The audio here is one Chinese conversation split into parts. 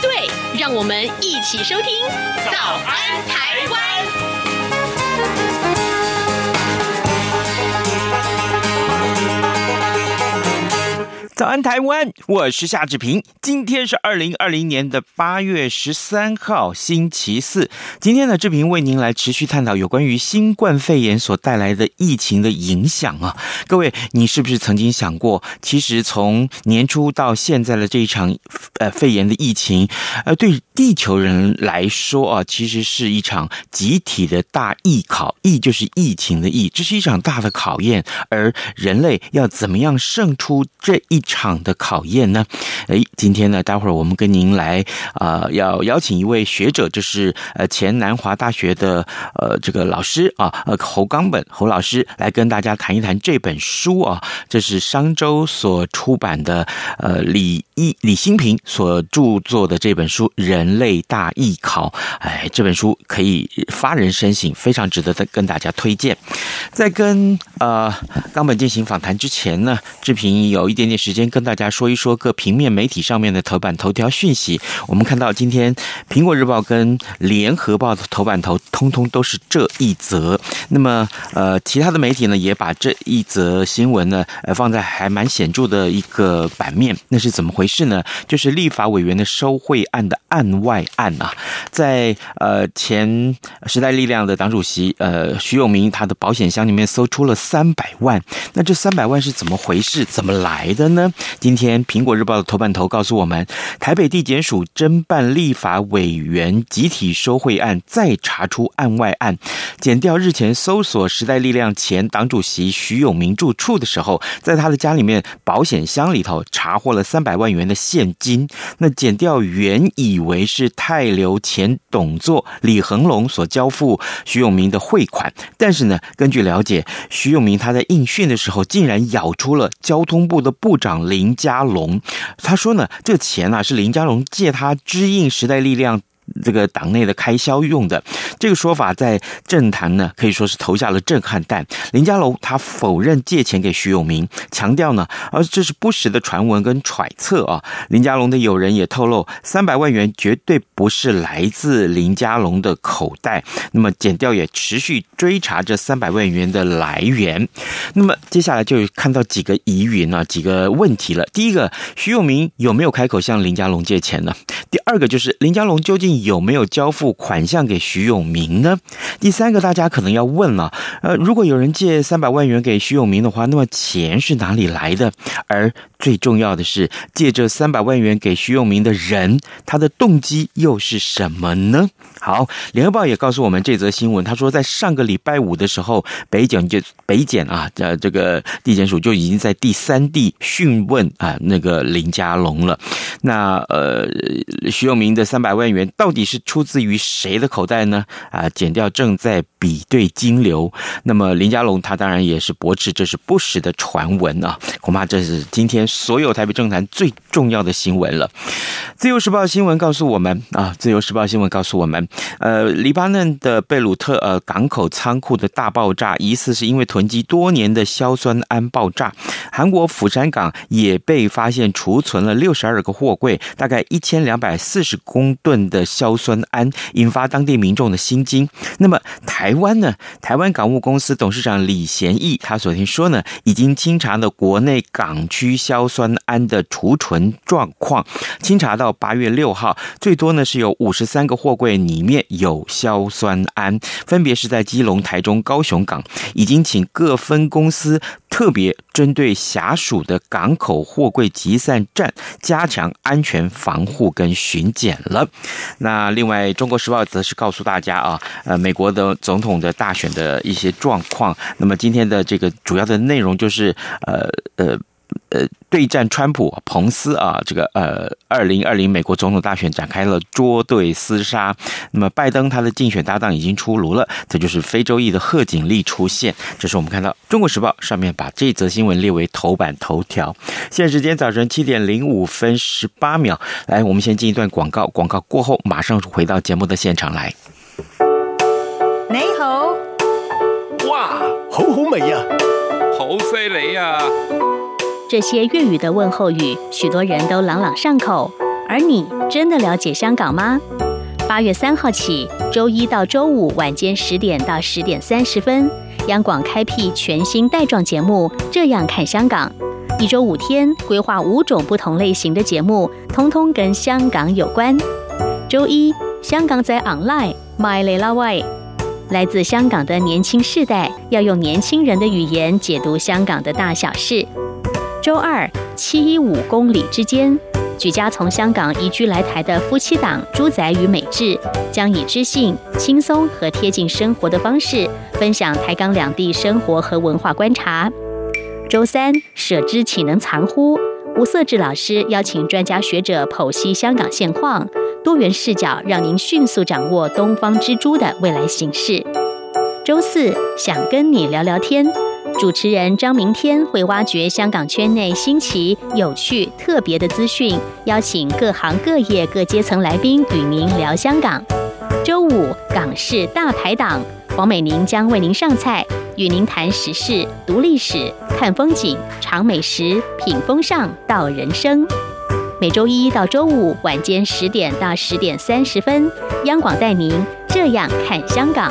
对，让我们一起收听《早安台湾》。早安，台湾！我是夏志平。今天是二零二零年的八月十三号，星期四。今天呢，志平为您来持续探讨有关于新冠肺炎所带来的疫情的影响啊。各位，你是不是曾经想过，其实从年初到现在的这一场呃肺炎的疫情，呃，对地球人来说啊，其实是一场集体的大疫考，疫就是疫情的疫，这是一场大的考验，而人类要怎么样胜出这一场的考验呢？哎，今天呢，待会儿我们跟您来啊、要邀请一位学者，就是呃前南华大学的呃这个老师啊，呃侯冈本侯老师来跟大家谈一谈这本书啊，这是商周所出版的呃李一李新平所著作的这本书《人类大艺考》。哎，这本书可以发人深省，非常值得跟大家推荐。在跟呃冈本进行访谈之前呢，志平有一点点时间。跟大家说一说各平面媒体上面的头版头条讯息。我们看到今天《苹果日报》跟《联合报》的头版头通通都是这一则。那么，呃，其他的媒体呢也把这一则新闻呢，呃，放在还蛮显著的一个版面。那是怎么回事呢？就是立法委员的收贿案的案外案啊，在呃前时代力量的党主席呃徐永明他的保险箱里面搜出了三百万。那这三百万是怎么回事？怎么来的呢？今天《苹果日报》的头版头告诉我们，台北地检署侦办立法委员集体收贿案，再查出案外案。检调日前搜索时代力量前党主席徐永明住处的时候，在他的家里面保险箱里头查获了三百万元的现金。那减掉原以为是泰流前董座李恒龙所交付徐永明的汇款，但是呢，根据了解，徐永明他在应讯的时候，竟然咬出了交通部的部长。林佳龙，他说呢，这钱啊是林佳龙借他支应时代力量。这个党内的开销用的这个说法，在政坛呢可以说是投下了震撼弹。林家龙他否认借钱给徐永明，强调呢，而这是不实的传闻跟揣测啊。林家龙的友人也透露，三百万元绝对不是来自林家龙的口袋。那么检调也持续追查这三百万元的来源。那么接下来就看到几个疑云啊，几个问题了。第一个，徐永明有没有开口向林家龙借钱呢？第二个就是林家龙究竟有没有交付款项给徐永明呢？第三个，大家可能要问了，呃，如果有人借三百万元给徐永明的话，那么钱是哪里来的？而最重要的是，借这三百万元给徐永明的人，他的动机又是什么呢？好，联合报也告诉我们这则新闻，他说在上个礼拜五的时候，北检就北检啊，呃，这个地检署就已经在第三地讯问啊那个林佳龙了。那呃，徐永明的三百万元到到底是出自于谁的口袋呢？啊，剪掉正在比对金流。那么林佳龙他当然也是驳斥这是不实的传闻啊，恐怕这是今天所有台北政坛最重要的新闻了。自由时报新闻告诉我们啊，自由时报新闻告诉我们，呃，黎巴嫩的贝鲁特呃港口仓库的大爆炸，疑似是因为囤积多年的硝酸铵爆炸。韩国釜山港也被发现储存了六十二个货柜，大概一千两百四十公吨的。硝酸铵引发当地民众的心惊。那么台湾呢？台湾港务公司董事长李贤义他昨天说呢，已经清查了国内港区硝酸铵的储存状况。清查到八月六号，最多呢是有五十三个货柜里面有硝酸铵，分别是在基隆、台中、高雄港，已经请各分公司特别针对辖属的港口货柜集散站加强安全防护跟巡检了。那那另外，《中国时报》则是告诉大家啊，呃，美国的总统的大选的一些状况。那么今天的这个主要的内容就是，呃呃，呃，对战川普彭斯啊，这个呃，二零二零美国总统大选展开了捉对厮杀。那么拜登他的竞选搭档已经出炉了，这就是非洲裔的贺锦丽出现。这是我们看到《中国时报》上面把这则新闻列为头版头条。现在时间早晨七点零五分十八秒，来，我们先进一段广告，广告过后马上回到节目的现场来。你好，哇，好好味呀，好犀利呀！这些粤语的问候语，许多人都朗朗上口。而你真的了解香港吗？八月三号起，周一到周五晚间十点到十点三十分，央广开辟全新带状节目《这样看香港》，一周五天，规划五种不同类型的节目，通通跟香港有关。周一，香港仔 online，My lil way，来自香港的年轻世代要用年轻人的语言解读香港的大小事。周二，七一五公里之间，举家从香港移居来台的夫妻档朱仔与美智，将以知性、轻松和贴近生活的方式，分享台港两地生活和文化观察。周三，舍之岂能藏乎？吴色智老师邀请专家学者剖析香港现况，多元视角让您迅速掌握东方之珠的未来形势。周四，想跟你聊聊天。主持人张明天会挖掘香港圈内新奇、有趣、特别的资讯，邀请各行各业各阶层来宾与您聊香港。周五港式大排档，黄美玲将为您上菜，与您谈时事、读历史、看风景、尝美食、品风尚、道人生。每周一到周五晚间十点到十点三十分，央广带您这样看香港。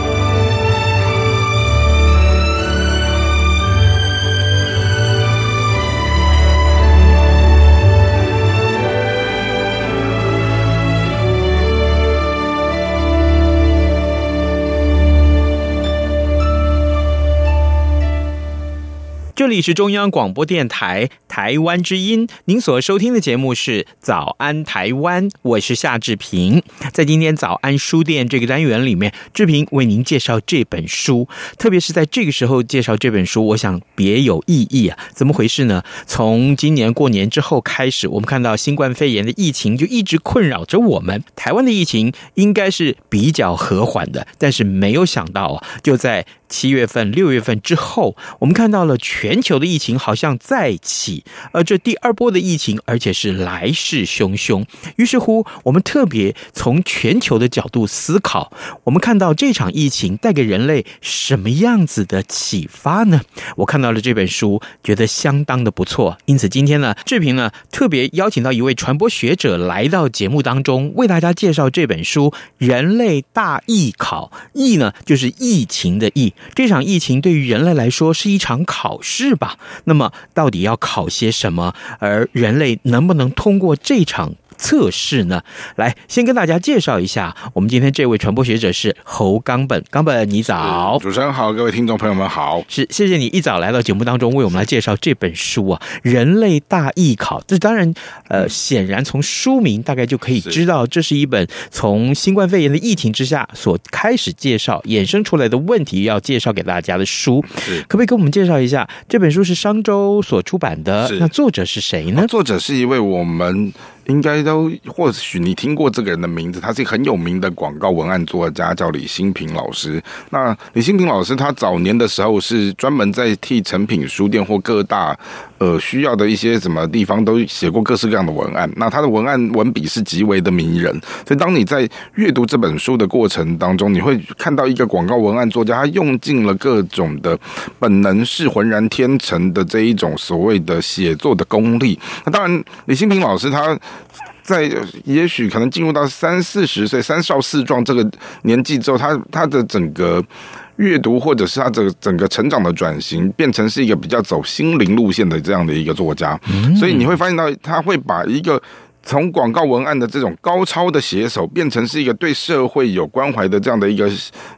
里是中央广播电台台湾之音，您所收听的节目是《早安台湾》，我是夏志平。在今天早安书店这个单元里面，志平为您介绍这本书，特别是在这个时候介绍这本书，我想别有意义啊！怎么回事呢？从今年过年之后开始，我们看到新冠肺炎的疫情就一直困扰着我们。台湾的疫情应该是比较和缓的，但是没有想到啊，就在七月份、六月份之后，我们看到了全球的疫情好像再起，而这第二波的疫情，而且是来势汹汹。于是乎，我们特别从全球的角度思考，我们看到这场疫情带给人类什么样子的启发呢？我看到了这本书，觉得相当的不错。因此，今天呢，志平呢特别邀请到一位传播学者来到节目当中，为大家介绍这本书《人类大疫考》。疫呢，就是疫情的疫。这场疫情对于人类来说是一场考试吧？那么到底要考些什么？而人类能不能通过这场测试呢？来，先跟大家介绍一下，我们今天这位传播学者是侯冈本。冈本，你早。主持人好，各位听众朋友们好。是，谢谢你一早来到节目当中，为我们来介绍这本书啊，《人类大艺考》。这当然，呃，显然从书名大概就可以知道，这是一本从新冠肺炎的疫情之下所开始介绍、衍生出来的问题要介绍给大家的书。可不可以给我们介绍一下这本书是商周所出版的？那作者是谁呢？作者是一位我们。应该都或许你听过这个人的名字，他是很有名的广告文案作家，叫李新平老师。那李新平老师他早年的时候是专门在替诚品书店或各大呃需要的一些什么地方都写过各式各样的文案。那他的文案文笔是极为的迷人，所以当你在阅读这本书的过程当中，你会看到一个广告文案作家，他用尽了各种的本能是浑然天成的这一种所谓的写作的功力。那当然，李新平老师他。在也许可能进入到三四十岁、三少四壮这个年纪之后，他他的整个阅读或者是他整整个成长的转型，变成是一个比较走心灵路线的这样的一个作家，所以你会发现到他会把一个。从广告文案的这种高超的写手，变成是一个对社会有关怀的这样的一个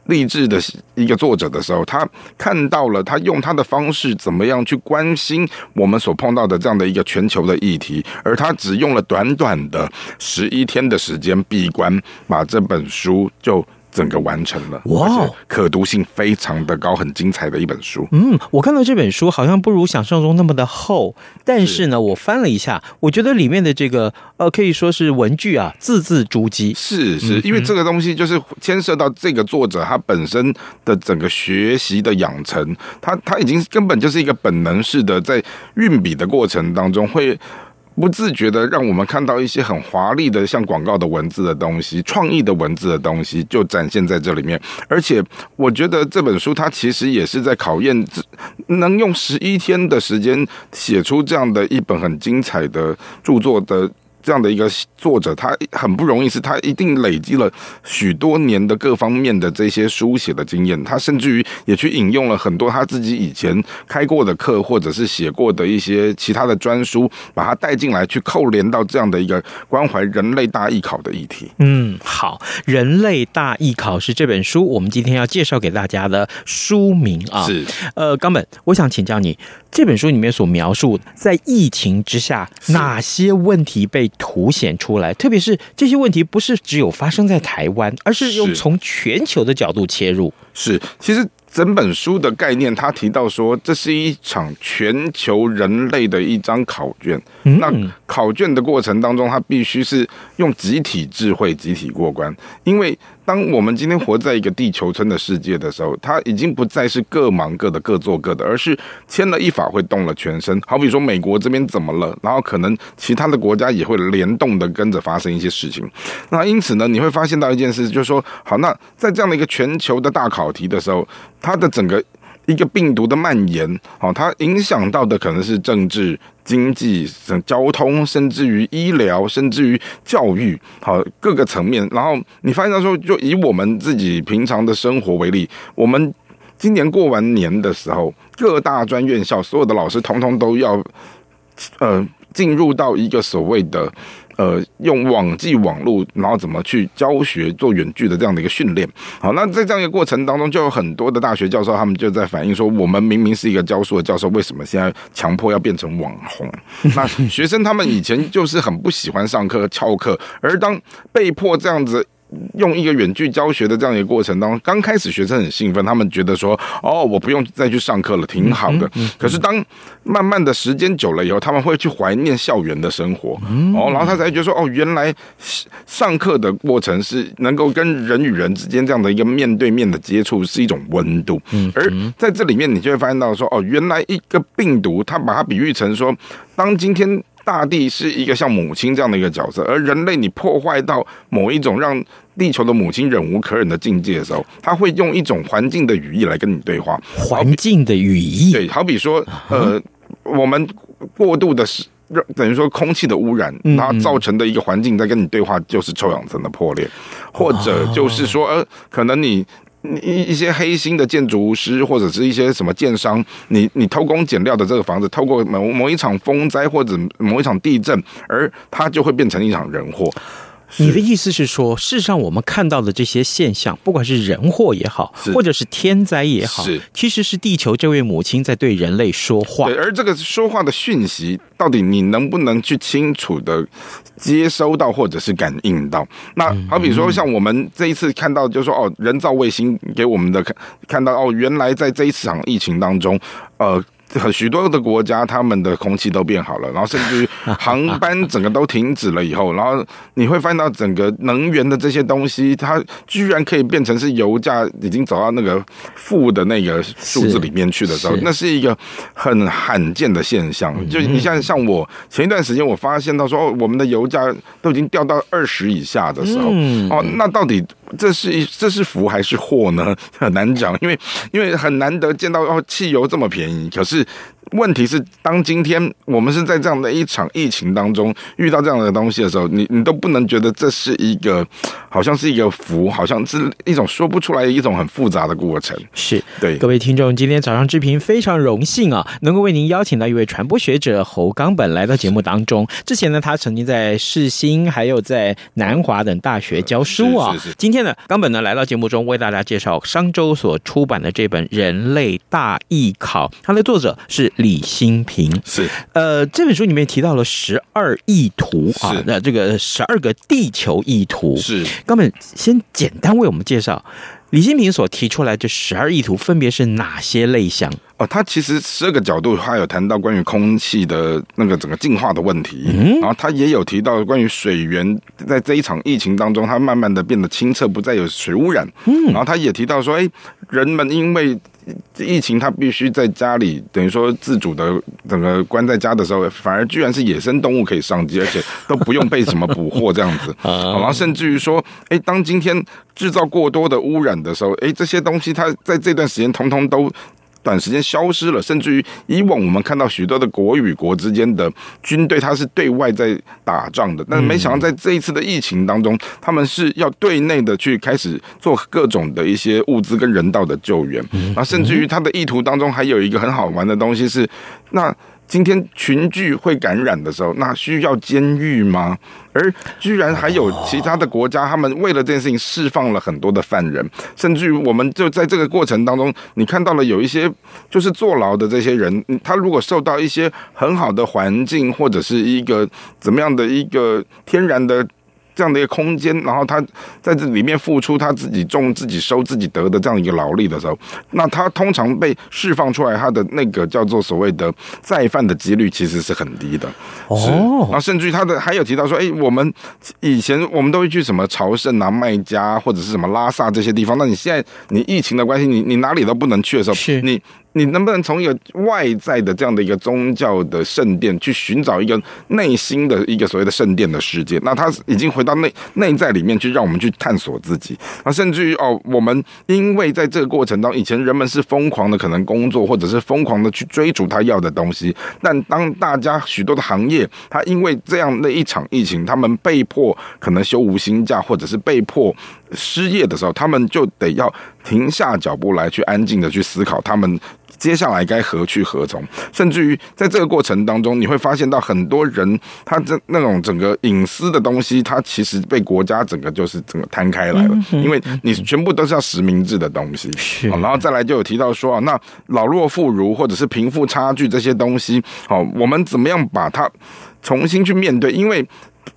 励志的一个作者的时候，他看到了他用他的方式怎么样去关心我们所碰到的这样的一个全球的议题，而他只用了短短的十一天的时间闭关，把这本书就。整个完成了，哇，可读性非常的高，很精彩的一本书。嗯，我看到这本书好像不如想象中那么的厚，但是呢，是我翻了一下，我觉得里面的这个呃，可以说是文具啊，字字珠玑。是是，因为这个东西就是牵涉到这个作者他本身的整个学习的养成，他他已经根本就是一个本能式的，在运笔的过程当中会。不自觉的让我们看到一些很华丽的像广告的文字的东西，创意的文字的东西就展现在这里面。而且，我觉得这本书它其实也是在考验，能用十一天的时间写出这样的一本很精彩的著作的。这样的一个作者，他很不容易，是他一定累积了许多年的各方面的这些书写的经验。他甚至于也去引用了很多他自己以前开过的课，或者是写过的一些其他的专书，把它带进来，去扣连到这样的一个关怀人类大艺考的议题。嗯，好，人类大艺考是这本书，我们今天要介绍给大家的书名啊。是，呃，冈本，我想请教你，这本书里面所描述在疫情之下哪些问题被凸显出来，特别是这些问题不是只有发生在台湾，而是用从全球的角度切入。是，其实整本书的概念，他提到说，这是一场全球人类的一张考卷。嗯、那考卷的过程当中，它必须是用集体智慧集体过关，因为。当我们今天活在一个地球村的世界的时候，它已经不再是各忙各的、各做各的，而是牵了一法会动了全身。好比说美国这边怎么了，然后可能其他的国家也会联动的跟着发生一些事情。那因此呢，你会发现到一件事，就是说，好，那在这样的一个全球的大考题的时候，它的整个。一个病毒的蔓延，好，它影响到的可能是政治、经济、交通，甚至于医疗，甚至于教育，好，各个层面。然后你发现到说，就以我们自己平常的生活为例，我们今年过完年的时候，各大专院校所有的老师通通都要，呃，进入到一个所谓的。呃，用网际网络，然后怎么去教学做远距的这样的一个训练。好，那在这样一个过程当中，就有很多的大学教授，他们就在反映说，我们明明是一个教书的教授，为什么现在强迫要变成网红？那学生他们以前就是很不喜欢上课翘课，而当被迫这样子。用一个远距教学的这样一个过程当中，刚开始学生很兴奋，他们觉得说：“哦，我不用再去上课了，挺好的。”可是当慢慢的时间久了以后，他们会去怀念校园的生活，哦，然后他才觉得说：“哦，原来上课的过程是能够跟人与人之间这样的一个面对面的接触是一种温度。”而在这里面，你就会发现到说：“哦，原来一个病毒，它把它比喻成说，当今天。”大地是一个像母亲这样的一个角色，而人类你破坏到某一种让地球的母亲忍无可忍的境界的时候，他会用一种环境的语义来跟你对话。环境的语义，对，好比说，呃，我们过度的是等于说空气的污染，它造成的一个环境在跟你对话，就是臭氧层的破裂，或者就是说，呃，可能你。一一些黑心的建筑师或者是一些什么建商，你你偷工减料的这个房子，透过某某一场风灾或者某一场地震，而它就会变成一场人祸。你的意思是说，事实上我们看到的这些现象，不管是人祸也好，或者是天灾也好，其实是地球这位母亲在对人类说话。对，而这个说话的讯息，到底你能不能去清楚的接收到，或者是感应到？那好比说，像我们这一次看到，就是说哦，人造卫星给我们的看看到哦，原来在这一场疫情当中，呃。许多的国家，他们的空气都变好了，然后甚至于航班整个都停止了以后，然后你会发现到整个能源的这些东西，它居然可以变成是油价已经走到那个负的那个数字里面去的时候，那是一个很罕见的现象。就你像像我前一段时间，我发现到说，哦，我们的油价都已经掉到二十以下的时候，哦，那到底这是一这是福还是祸呢？很难讲，因为因为很难得见到哦，汽油这么便宜，可是。问题是，当今天我们是在这样的一场疫情当中遇到这样的东西的时候，你你都不能觉得这是一个，好像是一个福，好像是一种说不出来的一种很复杂的过程。是对各位听众，今天早上志平非常荣幸啊，能够为您邀请到一位传播学者侯冈本来到节目当中。之前呢，他曾经在世新还有在南华等大学教书啊。今天呢，冈本呢来到节目中为大家介绍商周所出版的这本《人类大艺考》，它的作者是。李新平是，呃，这本书里面提到了十二意图啊，那这个十二个地球意图是。哥们先简单为我们介绍李新平所提出来这十二意图分别是哪些类项？哦，他其实十二个角度，他有谈到关于空气的那个整个净化的问题，嗯，然后他也有提到关于水源，在这一场疫情当中，它慢慢的变得清澈，不再有水污染，嗯，然后他也提到说，哎，人们因为疫情，他必须在家里，等于说自主的整个关在家的时候，反而居然是野生动物可以上街，而且都不用被什么捕获这样子，然后甚至于说，哎，当今天制造过多的污染的时候，哎，这些东西它在这段时间通通都。短时间消失了，甚至于以往我们看到许多的国与国之间的军队，它是对外在打仗的，但是没想到在这一次的疫情当中，他们是要对内的去开始做各种的一些物资跟人道的救援，啊，甚至于他的意图当中还有一个很好玩的东西是那。今天群聚会感染的时候，那需要监狱吗？而居然还有其他的国家，他们为了这件事情释放了很多的犯人，甚至于我们就在这个过程当中，你看到了有一些就是坐牢的这些人，他如果受到一些很好的环境或者是一个怎么样的一个天然的。这样的一个空间，然后他在这里面付出他自己种、自己收、自己得的这样一个劳力的时候，那他通常被释放出来，他的那个叫做所谓的再犯的几率其实是很低的。哦，然后甚至于他的还有提到说，哎，我们以前我们都会去什么朝圣啊、麦加或者是什么拉萨这些地方，那你现在你疫情的关系，你你哪里都不能去的时候，是你。你能不能从一个外在的这样的一个宗教的圣殿去寻找一个内心的一个所谓的圣殿的世界？那他已经回到内内在里面去，让我们去探索自己。那甚至于哦，我们因为在这个过程当中，以前人们是疯狂的可能工作，或者是疯狂的去追逐他要的东西。但当大家许多的行业，他因为这样的一场疫情，他们被迫可能休无薪假，或者是被迫失业的时候，他们就得要停下脚步来去安静的去思考他们。接下来该何去何从？甚至于在这个过程当中，你会发现到很多人，他这那种整个隐私的东西，他其实被国家整个就是整个摊开来了，因为你全部都是要实名制的东西。是，然后再来就有提到说啊，那老弱妇孺或者是贫富差距这些东西，好，我们怎么样把它重新去面对？因为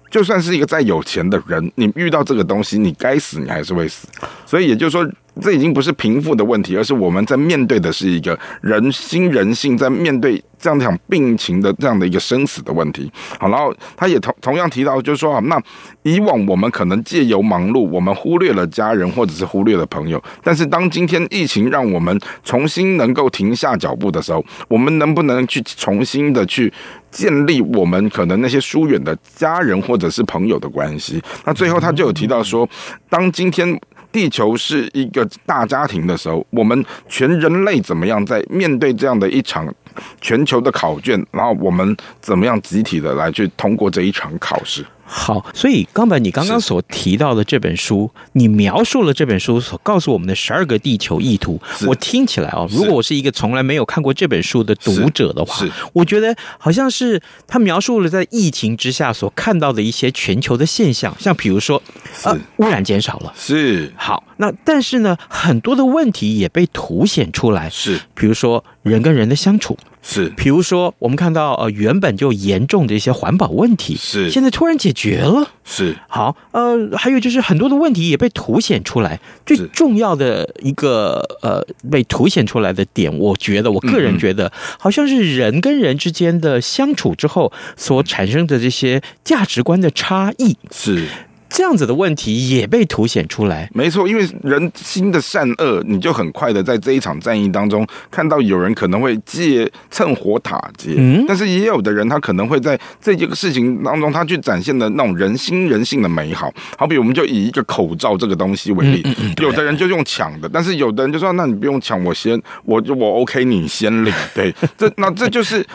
就算是一个再有钱的人，你遇到这个东西，你该死，你还是会死。所以也就是说。这已经不是贫富的问题，而是我们在面对的是一个人心人性，在面对这样一场病情的这样的一个生死的问题。好，然后他也同同样提到，就是说啊，那以往我们可能借由忙碌，我们忽略了家人，或者是忽略了朋友。但是当今天疫情让我们重新能够停下脚步的时候，我们能不能去重新的去建立我们可能那些疏远的家人或者是朋友的关系？那最后他就有提到说，当今天。地球是一个大家庭的时候，我们全人类怎么样在面对这样的一场全球的考卷，然后我们怎么样集体的来去通过这一场考试？好，所以冈本，你刚刚所提到的这本书，你描述了这本书所告诉我们的十二个地球意图。我听起来哦，如果我是一个从来没有看过这本书的读者的话，我觉得好像是他描述了在疫情之下所看到的一些全球的现象，像比如说，呃，污染减少了，是。好，那但是呢，很多的问题也被凸显出来，是，比如说人跟人的相处。是，比如说，我们看到呃，原本就严重的一些环保问题，是现在突然解决了，是好，呃，还有就是很多的问题也被凸显出来。最重要的一个呃，被凸显出来的点，我觉得，我个人觉得，好像是人跟人之间的相处之后所产生的这些价值观的差异。是。这样子的问题也被凸显出来。没错，因为人心的善恶，你就很快的在这一场战役当中看到有人可能会借趁火打劫，嗯，但是也有的人他可能会在这件事情当中，他去展现的那种人心人性的美好。好比我们就以一个口罩这个东西为例，嗯嗯嗯、有的人就用抢的，但是有的人就说，那你不用抢，我先，我就我 OK，你先领。对，这那这就是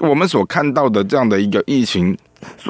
我们所看到的这样的一个疫情。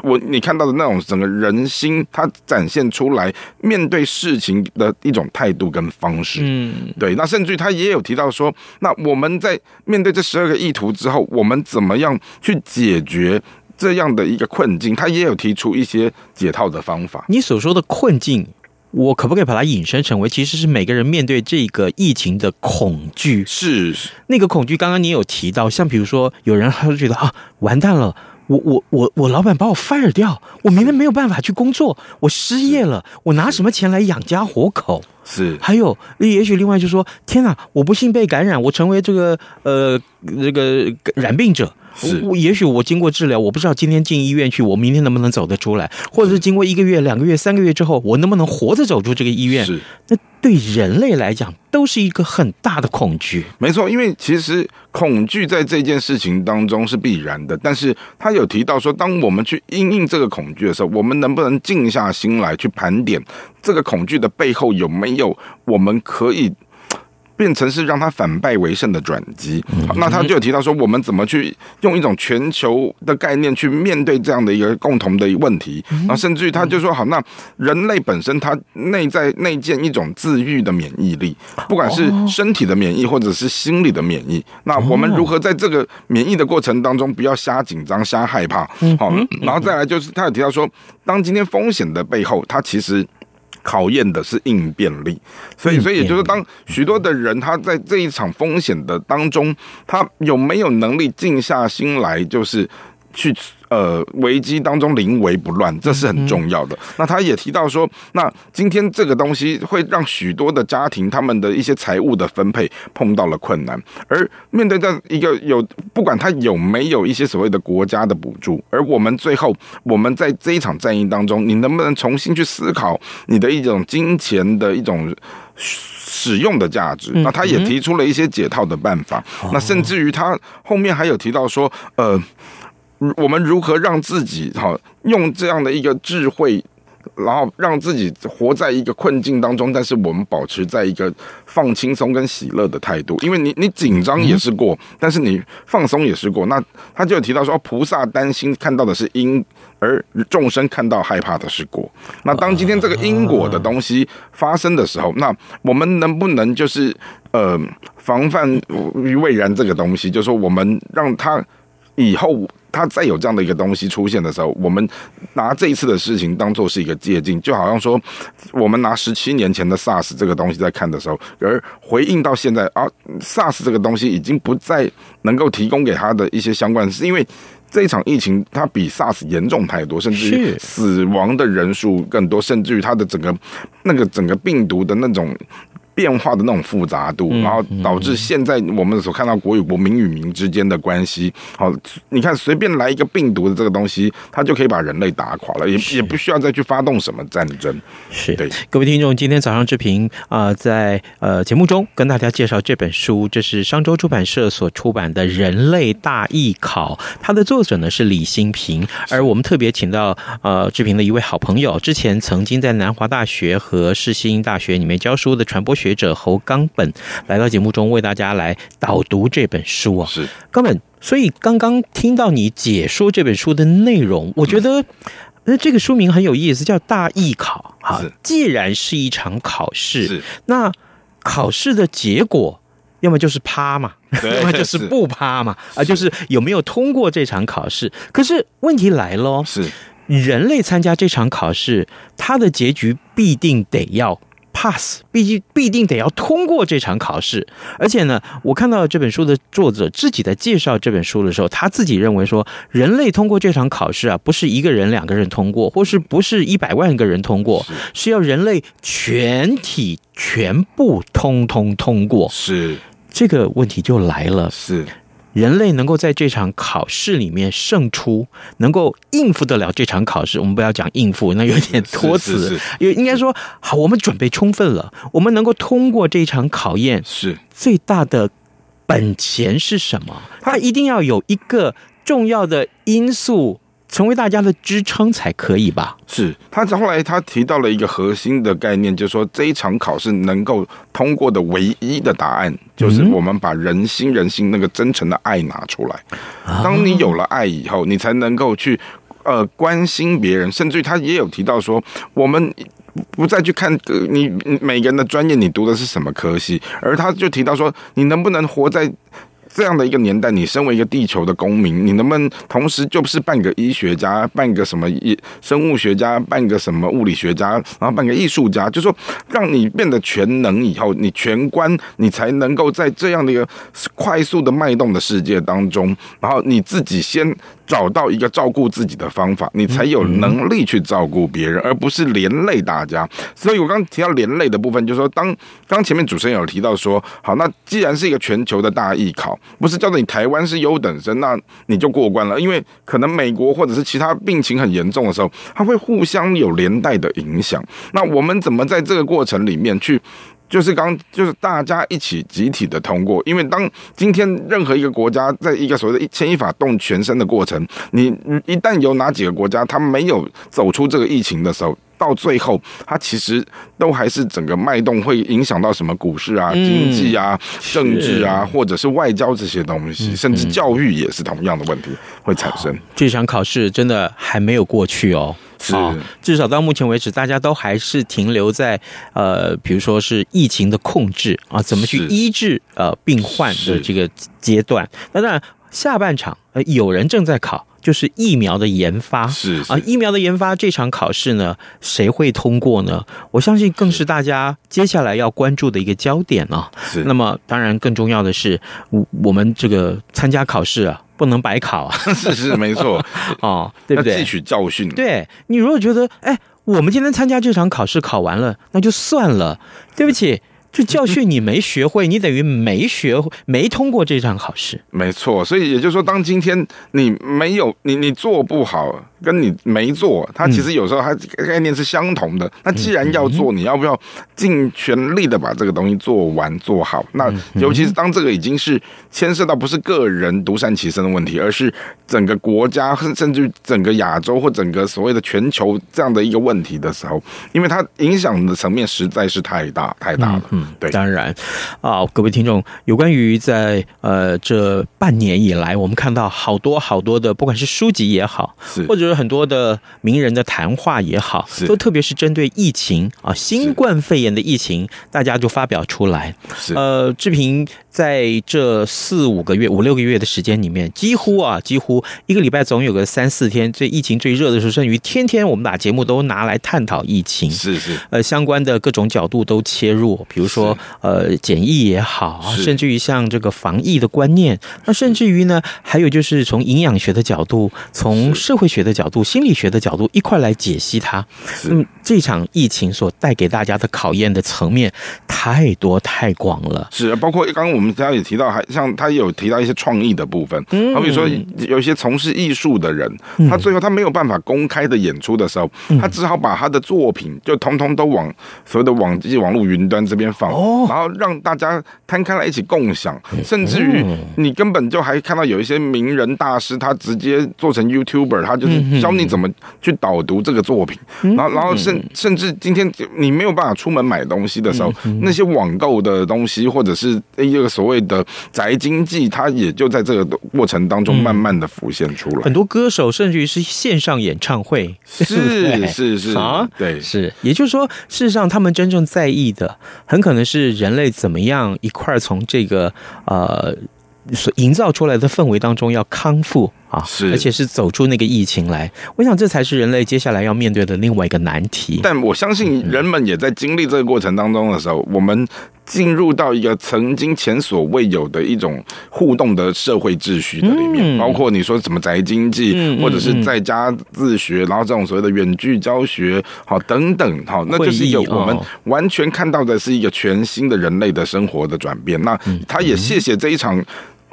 我你看到的那种整个人心，它展现出来面对事情的一种态度跟方式。嗯，对。那甚至于他也有提到说，那我们在面对这十二个意图之后，我们怎么样去解决这样的一个困境？他也有提出一些解套的方法。你所说的困境，我可不可以把它引申成为，其实是每个人面对这个疫情的恐惧？是那个恐惧。刚刚你有提到，像比如说，有人他就觉得啊，完蛋了。我我我我老板把我 fire 掉，我明天没有办法去工作，我失业了，我拿什么钱来养家活口？是，还有，也许另外就说，天哪，我不幸被感染，我成为这个呃这个染病者。是，我也许我经过治疗，我不知道今天进医院去，我明天能不能走得出来，或者是经过一个月、两个月、三个月之后，我能不能活着走出这个医院？是，那对人类来讲都是一个很大的恐惧。没错，因为其实恐惧在这件事情当中是必然的，但是他有提到说，当我们去应应这个恐惧的时候，我们能不能静下心来去盘点这个恐惧的背后有没有我们可以。变成是让他反败为胜的转机。那他就有提到说，我们怎么去用一种全球的概念去面对这样的一个共同的问题。然后甚至于他就说，好，那人类本身它内在内建一种自愈的免疫力，不管是身体的免疫或者是心理的免疫。那我们如何在这个免疫的过程当中，不要瞎紧张、瞎害怕？好，然后再来就是他有提到说，当今天风险的背后，它其实。考验的是应变力，所以，所以也就是当许多的人他在这一场风险的当中，他有没有能力静下心来，就是去。呃，危机当中临危不乱，这是很重要的。那他也提到说，那今天这个东西会让许多的家庭他们的一些财务的分配碰到了困难，而面对这一个有不管他有没有一些所谓的国家的补助，而我们最后我们在这一场战役当中，你能不能重新去思考你的一种金钱的一种使用的价值？那他也提出了一些解套的办法。那甚至于他后面还有提到说，呃。我们如何让自己哈用这样的一个智慧，然后让自己活在一个困境当中，但是我们保持在一个放轻松跟喜乐的态度，因为你你紧张也是过，但是你放松也是过。那他就有提到说，菩萨担心看到的是因，而众生看到害怕的是果。那当今天这个因果的东西发生的时候，那我们能不能就是呃防范于未然这个东西，就是说我们让他以后。他再有这样的一个东西出现的时候，我们拿这一次的事情当做是一个借鉴，就好像说，我们拿十七年前的 SARS 这个东西在看的时候，而回应到现在啊，SARS 这个东西已经不再能够提供给他的一些相关，是因为这一场疫情它比 SARS 严重太多，甚至于死亡的人数更多，甚至于它的整个那个整个病毒的那种。变化的那种复杂度，然后导致现在我们所看到国与国、民与民之间的关系。好，你看随便来一个病毒的这个东西，它就可以把人类打垮了，也也不需要再去发动什么战争。是对，各位听众，今天早上志平啊，在呃节目中跟大家介绍这本书，这是商周出版社所出版的《人类大艺考》，它的作者呢是李新平，而我们特别请到呃志平的一位好朋友，之前曾经在南华大学和世新大学里面教书的传播学者侯冈本来到节目中为大家来导读这本书啊，是冈本。所以刚刚听到你解说这本书的内容，我觉得那这个书名很有意思，叫《大艺考》哈。既然是一场考试，是那考试的结果，要么就是趴嘛，要么就是不趴嘛，啊，就是有没有通过这场考试。可是问题来了，是人类参加这场考试，它的结局必定得要。pass，必须必定得要通过这场考试，而且呢，我看到这本书的作者自己在介绍这本书的时候，他自己认为说，人类通过这场考试啊，不是一个人、两个人通过，或是不是一百万个人通过，是，是要人类全体全部通通通过。是，这个问题就来了。是。人类能够在这场考试里面胜出，能够应付得了这场考试。我们不要讲应付，那有点托词，也应该说好，我们准备充分了，我们能够通过这场考验，是最大的本钱是什么？它一定要有一个重要的因素。成为大家的支撑才可以吧？是他后来他提到了一个核心的概念，就是说这一场考试能够通过的唯一的答案，就是我们把人心人心那个真诚的爱拿出来。当你有了爱以后，你才能够去呃关心别人，甚至于他也有提到说，我们不再去看你每个人的专业，你读的是什么科系，而他就提到说，你能不能活在。这样的一个年代，你身为一个地球的公民，你能不能同时就是半个医学家，半个什么医生物学家，半个什么物理学家，然后半个艺术家，就说让你变得全能以后，你全观，你才能够在这样的一个快速的脉动的世界当中，然后你自己先。找到一个照顾自己的方法，你才有能力去照顾别人，而不是连累大家。所以我刚提到连累的部分，就是说，当刚前面主持人有提到说，好，那既然是一个全球的大艺考，不是叫做你台湾是优等生，那你就过关了，因为可能美国或者是其他病情很严重的时候，它会互相有连带的影响。那我们怎么在这个过程里面去？就是刚，就是大家一起集体的通过，因为当今天任何一个国家在一个所谓的一牵一发动全身的过程，你一旦有哪几个国家它没有走出这个疫情的时候，到最后它其实都还是整个脉动会影响到什么股市啊、经济啊、政治啊，或者是外交这些东西，甚至教育也是同样的问题会产生。这场考试真的还没有过去哦。是，至少到目前为止，大家都还是停留在呃，比如说是疫情的控制啊，怎么去医治呃病患的这个阶段。那当然，下半场呃，有人正在考，就是疫苗的研发。是，是啊，疫苗的研发这场考试呢，谁会通过呢？我相信更是大家接下来要关注的一个焦点啊。是。那么，当然更重要的是，我我们这个参加考试啊。不能白考啊！是是没错 哦，对不对？汲取教训。对，你如果觉得，哎，我们今天参加这场考试考完了，那就算了。对不起。这教训你没学会，你等于没学会，没通过这场考试。没错，所以也就是说，当今天你没有你你做不好，跟你没做，它其实有时候它概念是相同的。那既然要做，你要不要尽全力的把这个东西做完做好？那尤其是当这个已经是牵涉到不是个人独善其身的问题，而是整个国家甚至整个亚洲或整个所谓的全球这样的一个问题的时候，因为它影响的层面实在是太大太大了。对，当然，啊，各位听众，有关于在呃这半年以来，我们看到好多好多的，不管是书籍也好，或者是很多的名人的谈话也好，都特别是针对疫情啊，新冠肺炎的疫情，大家就发表出来。呃，志平在这四五个月、五六个月的时间里面，几乎啊，几乎一个礼拜总有个三四天，这疫情最热的时候，甚至于天天我们把节目都拿来探讨疫情，是是，呃，相关的各种角度都切入，比如。说呃，检疫也好，甚至于像这个防疫的观念，那甚至于呢，还有就是从营养学的角度，从社会学的角度，心理学的角度一块来解析它。嗯，这场疫情所带给大家的考验的层面太多太广了。是，包括刚刚我们刚刚也提到，还像他有提到一些创意的部分。嗯，好比说有一些从事艺术的人，他最后他没有办法公开的演出的时候，他只好把他的作品就通通都往所谓的网际网络云端这边。放，然后让大家摊开来一起共享，甚至于你根本就还看到有一些名人大师，他直接做成 YouTuber，他就是教你怎么去导读这个作品。然后，然后甚甚至今天你没有办法出门买东西的时候，那些网购的东西或者是一个所谓的宅经济，它也就在这个过程当中慢慢的浮现出来。很多歌手甚至于是线上演唱会，是是是啊，对，是。也就是说，事实上他们真正在意的很可能是人类怎么样一块从这个呃所营造出来的氛围当中要康复啊，是，而且是走出那个疫情来。我想这才是人类接下来要面对的另外一个难题。但我相信人们也在经历这个过程当中的时候，我们。进入到一个曾经前所未有的一种互动的社会秩序的里面，包括你说什么宅经济，或者是在家自学，然后这种所谓的远距教学，好等等，好，那就是一个我们完全看到的是一个全新的人类的生活的转变。那他也谢谢这一场。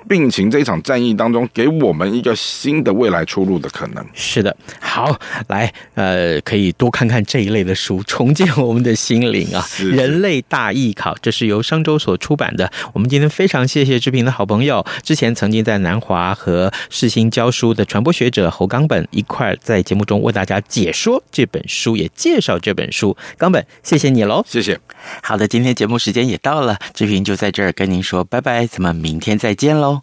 病情这一场战役当中，给我们一个新的未来出路的可能。是的，好，来，呃，可以多看看这一类的书，重建我们的心灵啊。是是人类大艺考，这是由商周所出版的。我们今天非常谢谢志平的好朋友，之前曾经在南华和世新教书的传播学者侯冈本一块在节目中为大家解说这本书，也介绍这本书。冈本，谢谢你喽，谢谢。好的，今天节目时间也到了，志平就在这儿跟您说拜拜，咱们明天再见喽。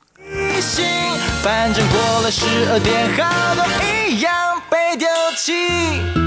反正过了十二点，好多一样被丢弃。